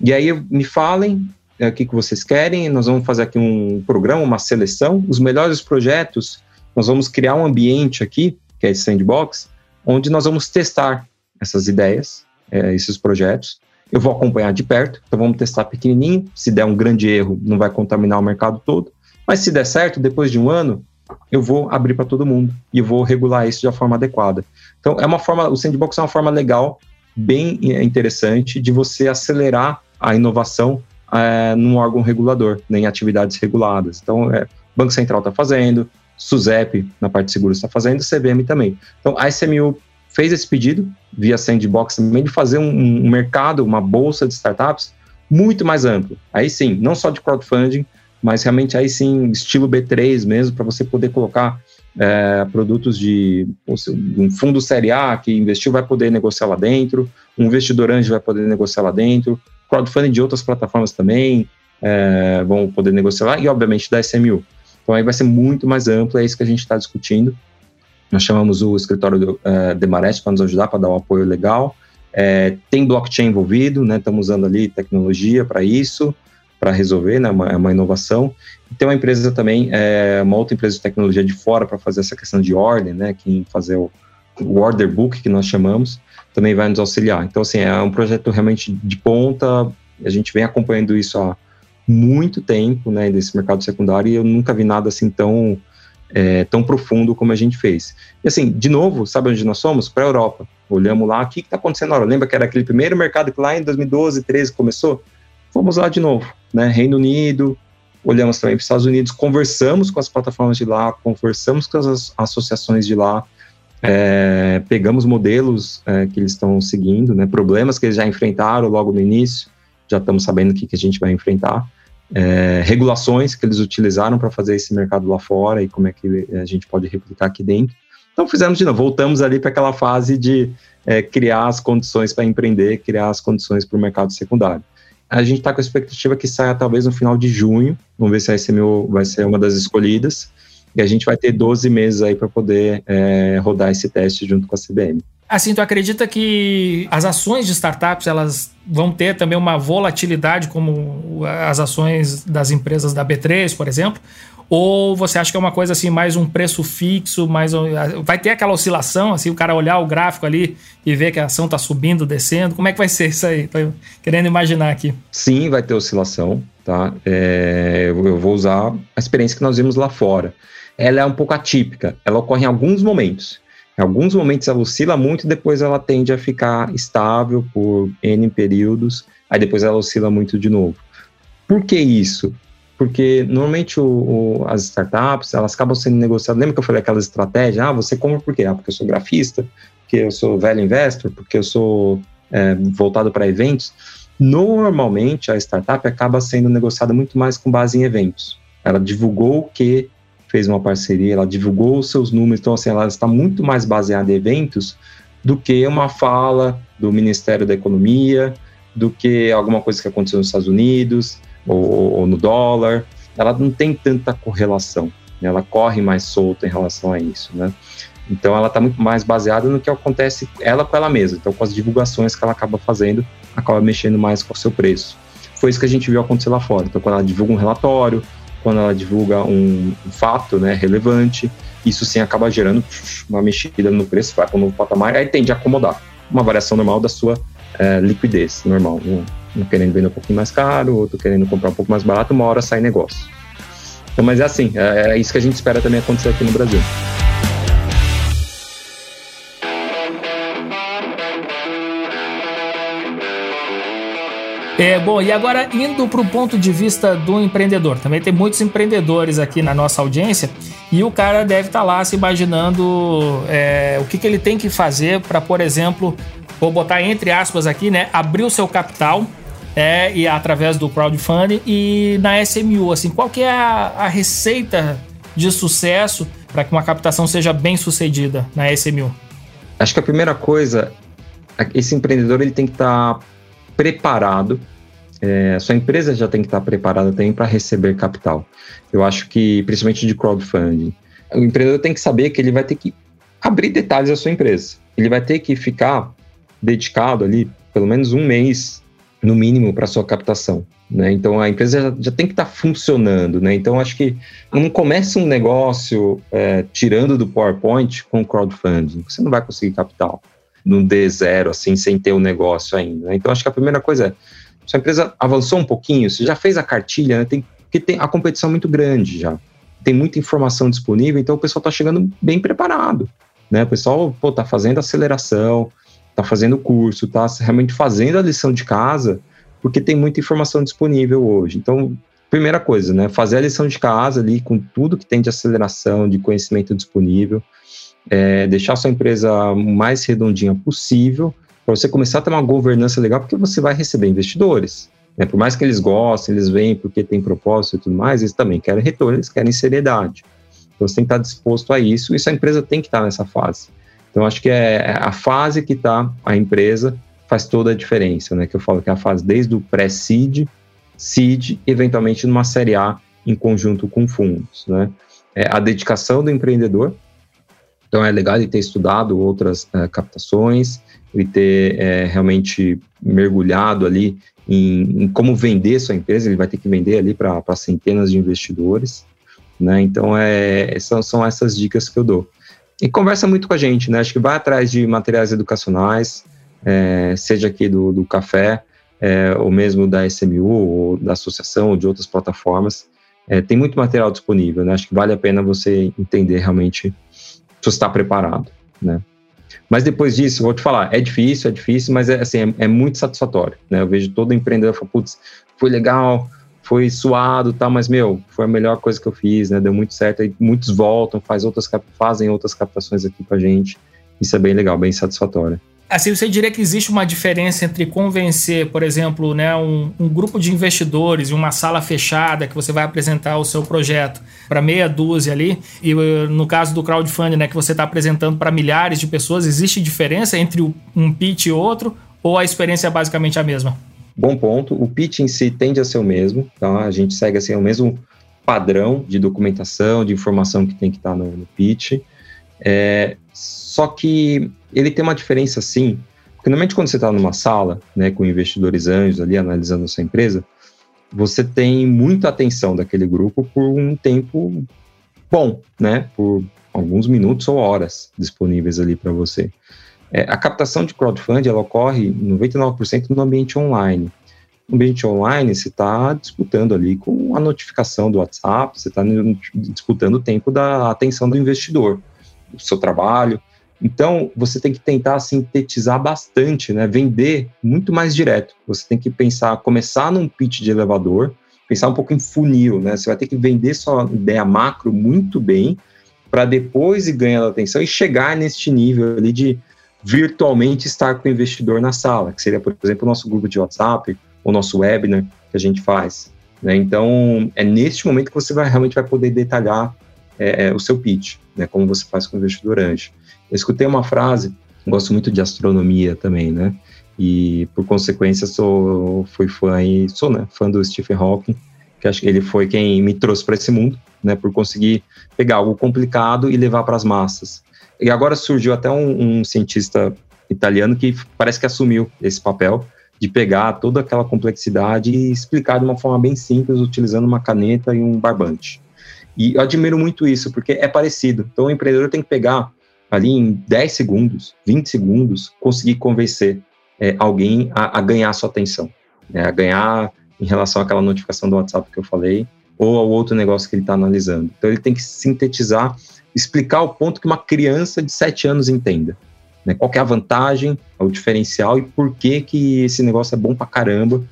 E aí me falem é, o que, que vocês querem, nós vamos fazer aqui um programa, uma seleção, os melhores projetos, nós vamos criar um ambiente aqui, que é esse sandbox, onde nós vamos testar essas ideias, é, esses projetos, eu vou acompanhar de perto, então vamos testar pequenininho, se der um grande erro, não vai contaminar o mercado todo, mas se der certo, depois de um ano, eu vou abrir para todo mundo e vou regular isso de forma adequada. Então, é uma forma, o sandbox é uma forma legal, bem é, interessante de você acelerar a inovação é, num órgão regulador, né, em atividades reguladas. Então, é, Banco Central está fazendo, SUSEP na parte de seguros está fazendo, CVM também. Então, a SMU fez esse pedido via Sandbox também de fazer um, um mercado, uma bolsa de startups muito mais amplo. Aí sim, não só de crowdfunding, mas realmente aí sim, estilo B3 mesmo, para você poder colocar é, produtos de um fundo série A que investiu vai poder negociar lá dentro, um investidor anjo vai poder negociar lá dentro, crowdfunding de outras plataformas também é, vão poder negociar lá, e obviamente da SMU. Então aí vai ser muito mais amplo, é isso que a gente está discutindo. Nós chamamos o escritório do, uh, Demarest para nos ajudar, para dar um apoio legal. É, tem blockchain envolvido, né? Estamos usando ali tecnologia para isso para resolver, né, uma, é uma inovação. E tem uma empresa também, é, uma outra empresa de tecnologia de fora para fazer essa questão de ordem, né, que fazer o, o order book que nós chamamos, também vai nos auxiliar. Então, assim, é um projeto realmente de ponta, a gente vem acompanhando isso há muito tempo, né, desse mercado secundário, e eu nunca vi nada assim tão, é, tão profundo como a gente fez. E assim, de novo, sabe onde nós somos? Para a Europa. Olhamos lá, o que está acontecendo agora? Lembra que era aquele primeiro mercado que lá em 2012, 13 começou? Vamos lá de novo né? Reino Unido, olhamos também para os Estados Unidos, conversamos com as plataformas de lá, conversamos com as associações de lá, é, pegamos modelos é, que eles estão seguindo, né, problemas que eles já enfrentaram logo no início, já estamos sabendo o que, que a gente vai enfrentar, é, regulações que eles utilizaram para fazer esse mercado lá fora e como é que a gente pode replicar aqui dentro. Então fizemos de novo, voltamos ali para aquela fase de é, criar as condições para empreender, criar as condições para o mercado secundário. A gente está com a expectativa que saia talvez no final de junho. Vamos ver se a SMU vai ser uma das escolhidas. E a gente vai ter 12 meses aí para poder é, rodar esse teste junto com a CBM. Assim, tu acredita que as ações de startups elas vão ter também uma volatilidade como as ações das empresas da B3, por exemplo? Ou você acha que é uma coisa assim, mais um preço fixo, mais vai ter aquela oscilação, assim, o cara olhar o gráfico ali e ver que a ação está subindo, descendo? Como é que vai ser isso aí? Tô querendo imaginar aqui. Sim, vai ter oscilação, tá? É, eu vou usar a experiência que nós vimos lá fora. Ela é um pouco atípica, ela ocorre em alguns momentos. Em alguns momentos ela oscila muito, depois ela tende a ficar estável por N períodos, aí depois ela oscila muito de novo. Por que isso? Porque normalmente o, o, as startups, elas acabam sendo negociadas. Lembra que eu falei aquelas estratégias? Ah, você compra por quê? Ah, porque eu sou grafista, porque eu sou velho investor, porque eu sou é, voltado para eventos. Normalmente a startup acaba sendo negociada muito mais com base em eventos. Ela divulgou que fez uma parceria, ela divulgou os seus números, então assim, ela está muito mais baseada em eventos do que uma fala do Ministério da Economia, do que alguma coisa que aconteceu nos Estados Unidos, ou, ou no dólar, ela não tem tanta correlação, né? ela corre mais solta em relação a isso, né? Então ela está muito mais baseada no que acontece ela com ela mesma, então com as divulgações que ela acaba fazendo, acaba mexendo mais com o seu preço. Foi isso que a gente viu acontecer lá fora. Então quando ela divulga um relatório, quando ela divulga um, fato né, relevante, isso sim acaba gerando uma mexida no preço, vai para um novo patamar, aí tende a acomodar uma variação normal da sua é, liquidez normal. Um, um querendo vender um pouquinho mais caro, outro querendo comprar um pouco mais barato, uma hora sai negócio. Então, mas é assim, é, é isso que a gente espera também acontecer aqui no Brasil. É, bom, e agora indo para o ponto de vista do empreendedor. Também tem muitos empreendedores aqui na nossa audiência e o cara deve estar tá lá se imaginando é, o que, que ele tem que fazer para, por exemplo, vou botar entre aspas aqui, né, abrir o seu capital é, e através do crowdfunding e na SMU, assim, qual que é a, a receita de sucesso para que uma captação seja bem sucedida na SMU? Acho que a primeira coisa, esse empreendedor ele tem que estar tá preparado, é, sua empresa já tem que estar preparada também para receber capital. Eu acho que, principalmente de crowdfunding, o empreendedor tem que saber que ele vai ter que abrir detalhes da sua empresa. Ele vai ter que ficar dedicado ali pelo menos um mês, no mínimo, para sua captação. Né? Então a empresa já, já tem que estar tá funcionando. Né? Então acho que não começa um negócio é, tirando do PowerPoint com crowdfunding. Você não vai conseguir capital num D0, assim, sem ter o um negócio ainda. Né? Então, acho que a primeira coisa é, se a empresa avançou um pouquinho, você já fez a cartilha, né? tem, porque tem a competição é muito grande já. Tem muita informação disponível, então o pessoal está chegando bem preparado. Né? O pessoal está fazendo aceleração, está fazendo curso, está realmente fazendo a lição de casa, porque tem muita informação disponível hoje. Então, primeira coisa, né? Fazer a lição de casa ali com tudo que tem de aceleração, de conhecimento disponível é, deixar sua empresa mais redondinha possível, para você começar a ter uma governança legal, porque você vai receber investidores. Né? Por mais que eles gostem, eles vêm porque tem propósito e tudo mais, eles também querem retorno, eles querem seriedade. Então você tem que estar disposto a isso, e sua empresa tem que estar nessa fase. Então acho que é, é a fase que está a empresa faz toda a diferença, né? Que eu falo que é a fase desde o pré-seed, seed, eventualmente numa série A em conjunto com fundos, né? É a dedicação do empreendedor, então é legal ele ter estudado outras é, captações e ter é, realmente mergulhado ali em, em, como vender sua empresa. Ele vai ter que vender ali para centenas de investidores, né? Então é, são, são essas dicas que eu dou. E conversa muito com a gente, né? Acho que vai atrás de materiais educacionais, é, seja aqui do, do café, é, ou mesmo da SMU, ou da associação, ou de outras plataformas. É, tem muito material disponível, né? Acho que vale a pena você entender realmente você está preparado, né? Mas depois disso, vou te falar, é difícil, é difícil, mas é, assim, é, é muito satisfatório, né? Eu vejo todo empreendedor falar, putz, foi legal, foi suado, tá, mas, meu, foi a melhor coisa que eu fiz, né? Deu muito certo, aí muitos voltam, faz outras, fazem outras captações aqui com a gente, isso é bem legal, bem satisfatório. Assim, você diria que existe uma diferença entre convencer, por exemplo, né, um, um grupo de investidores em uma sala fechada que você vai apresentar o seu projeto para meia dúzia ali, e uh, no caso do crowdfunding, né, que você está apresentando para milhares de pessoas, existe diferença entre um pitch e outro, ou a experiência é basicamente a mesma? Bom ponto. O pitch em si tende a ser o mesmo, tá? A gente segue assim, o mesmo padrão de documentação, de informação que tem que estar tá no, no pitch. É, só que ele tem uma diferença sim, porque normalmente quando você está numa sala, né, com investidores anjos ali analisando a sua empresa, você tem muita atenção daquele grupo por um tempo bom, né, por alguns minutos ou horas disponíveis ali para você. É, a captação de crowdfunding ela ocorre 99% no ambiente online. No ambiente online, você está disputando ali com a notificação do WhatsApp, você está disputando o tempo da atenção do investidor, o seu trabalho, Então, você tem que tentar sintetizar bastante, né? Vender muito mais direto. Você tem que pensar, começar num pitch de elevador, pensar um pouco em funil, né? Você vai ter que vender sua ideia macro muito bem para depois ir ganhando atenção e chegar neste nível ali de virtualmente estar com o investidor na sala, que seria, por exemplo, o nosso grupo de WhatsApp, o nosso webinar que a gente faz. Né? Então, é neste momento que você vai, realmente vai poder detalhar é, é, o seu pitch, né? como você faz com o investidor anjo. Eu escutei uma frase, gosto muito de astronomia também, né? E por consequência sou fui fã e sou, né, fã do Stephen Hawking, que acho que ele foi quem me trouxe para esse mundo, né, por conseguir pegar algo complicado e levar para as massas. E agora surgiu até um, um cientista italiano que parece que assumiu esse papel de pegar toda aquela complexidade e explicar de uma forma bem simples, utilizando uma caneta e um barbante. E eu admiro muito isso, porque é parecido. Então, o empreendedor tem que pegar ali em 10 segundos, 20 segundos, conseguir convencer é, alguém a, a, ganhar sua atenção, né, a ganhar em relação àquela notificação do WhatsApp que eu falei, ou ao outro negócio que ele está analisando. Então, ele tem que sintetizar, explicar o ponto que uma criança de 7 anos entenda. Né, qual é a vantagem, o diferencial e por que, que esse negócio é bom pra caramba.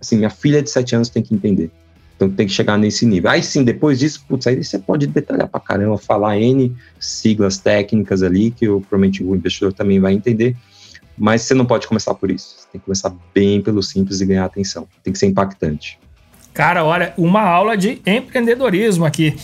Assim, minha filha de 7 anos tem que entender. Então tem que chegar nesse nível. Aí sim, depois disso, putz, aí você pode detalhar pra caramba, falar N siglas técnicas ali, que eu, provavelmente o investidor também vai entender. Mas você não pode começar por isso. Você tem que começar bem pelo simples e ganhar atenção. Tem que ser impactante. Cara, olha, uma aula de empreendedorismo aqui.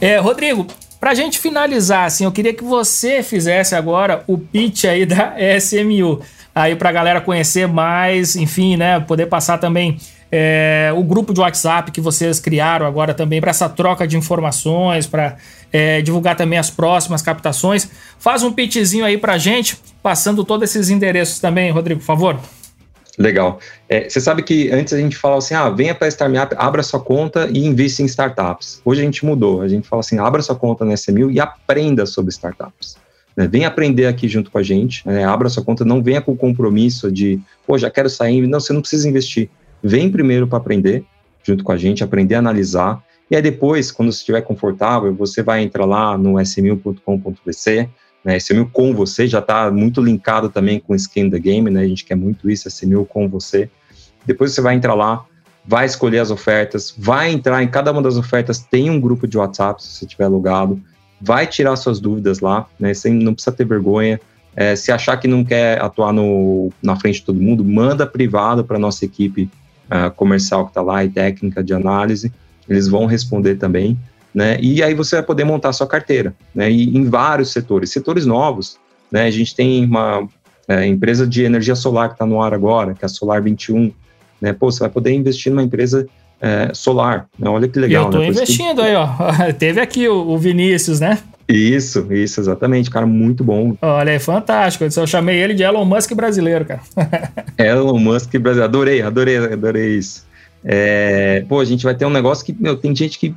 É, Rodrigo, pra gente finalizar, assim, eu queria que você fizesse agora o pitch aí da SMU. Aí pra galera conhecer mais, enfim, né, poder passar também é, o grupo de WhatsApp que vocês criaram agora também para essa troca de informações, para é, divulgar também as próximas captações. Faz um pitchzinho aí para gente, passando todos esses endereços também, Rodrigo, por favor. Legal. É, você sabe que antes a gente falava assim, ah, venha para a Startup, abra sua conta e invista em startups. Hoje a gente mudou, a gente fala assim, abra sua conta na SMU e aprenda sobre startups. Né? Aprender aqui junto com a gente, né? abra sua conta, não venha com o compromisso de, pô, já quero sair, não, você não precisa investir vem primeiro para aprender junto com a gente, aprender a analisar, e aí depois, quando você estiver confortável, você vai entrar lá no smu.com.bc, né, SMU com você, já está muito linkado também com o Skin the Game, né, a gente quer muito isso, SMU com você. Depois você vai entrar lá, vai escolher as ofertas, vai entrar em cada uma das ofertas, tem um grupo de WhatsApp, se você tiver logado, vai tirar suas dúvidas lá, né, você não precisa ter vergonha, é, se achar que não quer atuar no, na frente de todo mundo, manda privado para nossa equipe uh, comercial que está lá e técnica de análise, eles vão responder também, né? E aí você vai poder montar sua carteira, né? E em vários setores, setores novos, né? A gente tem uma é, empresa de energia solar que está no ar agora, que é a Solar 21, né? Pô, você vai poder investir numa empresa é, solar, né? Olha que legal. Eu estou né? investindo que... aí, ó. Teve aqui o, o Vinícius, né? Isso, isso, exatamente, cara, muito bom. Olha, é fantástico. Eu chamei ele de Elon Musk brasileiro, cara. Elon Musk brasileiro, adorei, adorei, adorei isso. É, pô, a gente vai ter um negócio que, meu, tem gente que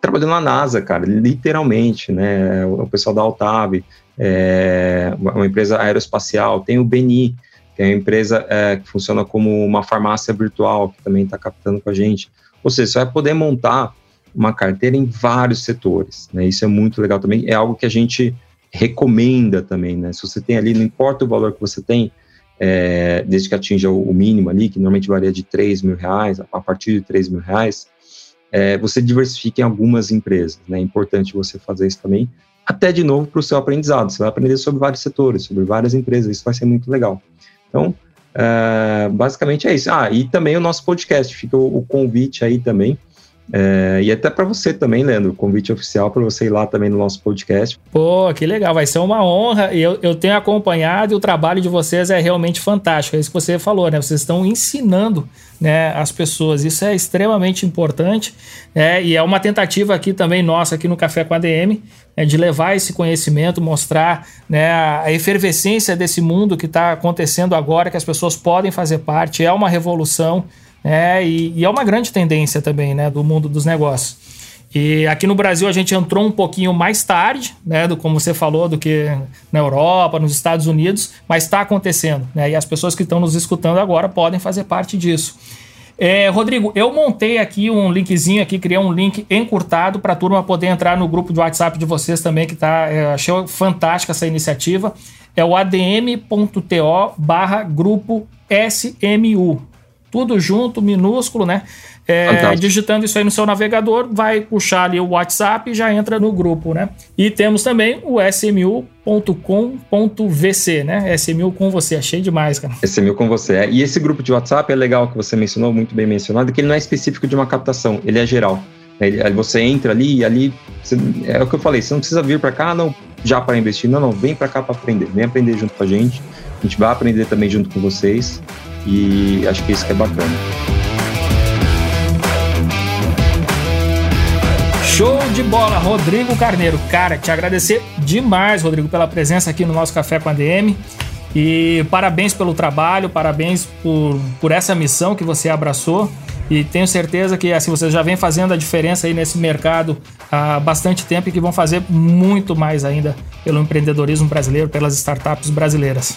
trabalhando na NASA, cara, literalmente, né? O, pessoal da Altav, é, uma empresa aeroespacial, tem o Beni, que é uma empresa é, que funciona como uma farmácia virtual, que também está captando com a gente. Ou seja, você vai poder montar uma carteira em vários setores, né? Isso é muito legal também, é algo que a gente recomenda também, né? Se você tem ali, não importa o valor que você tem, é, desde que atinja o, mínimo ali, que normalmente varia de 3 mil reais, a partir de 3 mil reais, é, você diversifique em algumas empresas, né? É importante você fazer isso também, até de novo para o seu aprendizado, você vai aprender sobre vários setores, sobre várias empresas, isso vai ser muito legal. Então, é, basicamente é isso. Ah, e também o nosso podcast, fica o, o convite aí também, é, e até para você também, Leandro, convite oficial para você ir lá também no nosso podcast. Pô, que legal, vai ser uma honra. Eu, eu tenho acompanhado e o trabalho de vocês é realmente fantástico. É isso que você falou, né? Vocês estão ensinando né, as pessoas. Isso é extremamente importante. Né? E é uma tentativa aqui também nossa, aqui no Café com a DM, né, de levar esse conhecimento, mostrar né, a efervescência desse mundo que está acontecendo agora, que as pessoas podem fazer parte. É uma revolução né? E, e, é uma grande tendência também, né, do mundo dos negócios. E aqui no Brasil a gente entrou um pouquinho mais tarde, né, do como você falou, do que na Europa, nos Estados Unidos, mas está acontecendo, né? E as pessoas que estão nos escutando agora podem fazer parte disso. É, Rodrigo, eu montei aqui um linkzinho aqui, criei um link encurtado para a turma poder entrar no grupo de WhatsApp de vocês também, que tá. É, achei fantástica essa iniciativa. É o adm.to barra grupo SMU. Tudo junto, minúsculo, né? É, digitando isso aí no seu navegador, vai puxar ali o WhatsApp e já entra no grupo, né? E temos também o smu.com.vc, né? SMU com você, achei demais, cara. SMU com você. É. E esse grupo de WhatsApp é legal que você mencionou, muito bem mencionado, que ele não é específico de uma captação, ele é geral. Aí você entra ali e ali você, é o que eu falei, você não precisa vir para cá não já para investir, não, não, vem para cá para aprender, vem aprender junto com a gente. A gente vai aprender também junto com vocês e acho que isso que é bacana. Show de bola, Rodrigo Carneiro. Cara, te agradecer demais, Rodrigo, pela presença aqui no nosso Café com a DM. E parabéns pelo trabalho, parabéns por, por essa missão que você abraçou. E tenho certeza que assim vocês já vem fazendo a diferença aí nesse mercado há bastante tempo e que vão fazer muito mais ainda pelo empreendedorismo brasileiro, pelas startups brasileiras.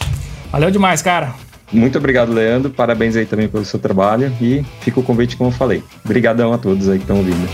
Valeu demais, cara. Muito obrigado, Leandro. Parabéns aí também pelo seu trabalho e fica o convite como eu falei. Obrigadão a todos aí que estão ouvindo.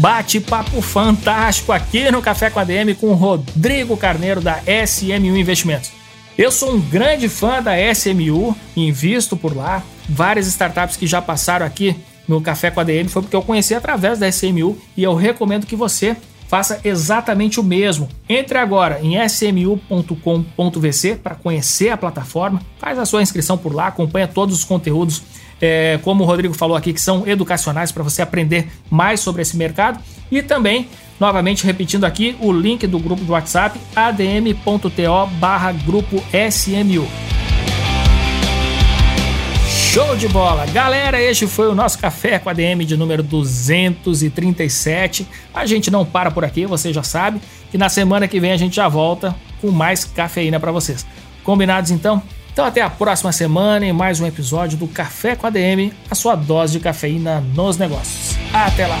Bate-papo fantástico aqui no Café com a DM com Rodrigo Carneiro da SMU Investimentos. Eu sou um grande fã da SMU, invisto por lá. Várias startups que já passaram aqui no Café com a DM foi porque eu conheci através da SMU e eu recomendo que você faça exatamente o mesmo. Entre agora em smu.com.vc para conhecer a plataforma, faz a sua inscrição por lá, acompanha todos os conteúdos é, como o Rodrigo falou aqui, que são educacionais para você aprender mais sobre esse mercado. E também, novamente repetindo aqui, o link do grupo de WhatsApp adm.to barra grupo SMU. Show de bola! Galera, este foi o nosso Café com a DM de número 237. A gente não para por aqui, você já sabe, que na semana que vem a gente já volta com mais cafeína para vocês. Combinados então? Então até a próxima semana em mais um episódio do Café com a DM, a sua dose de cafeína nos negócios. Até lá!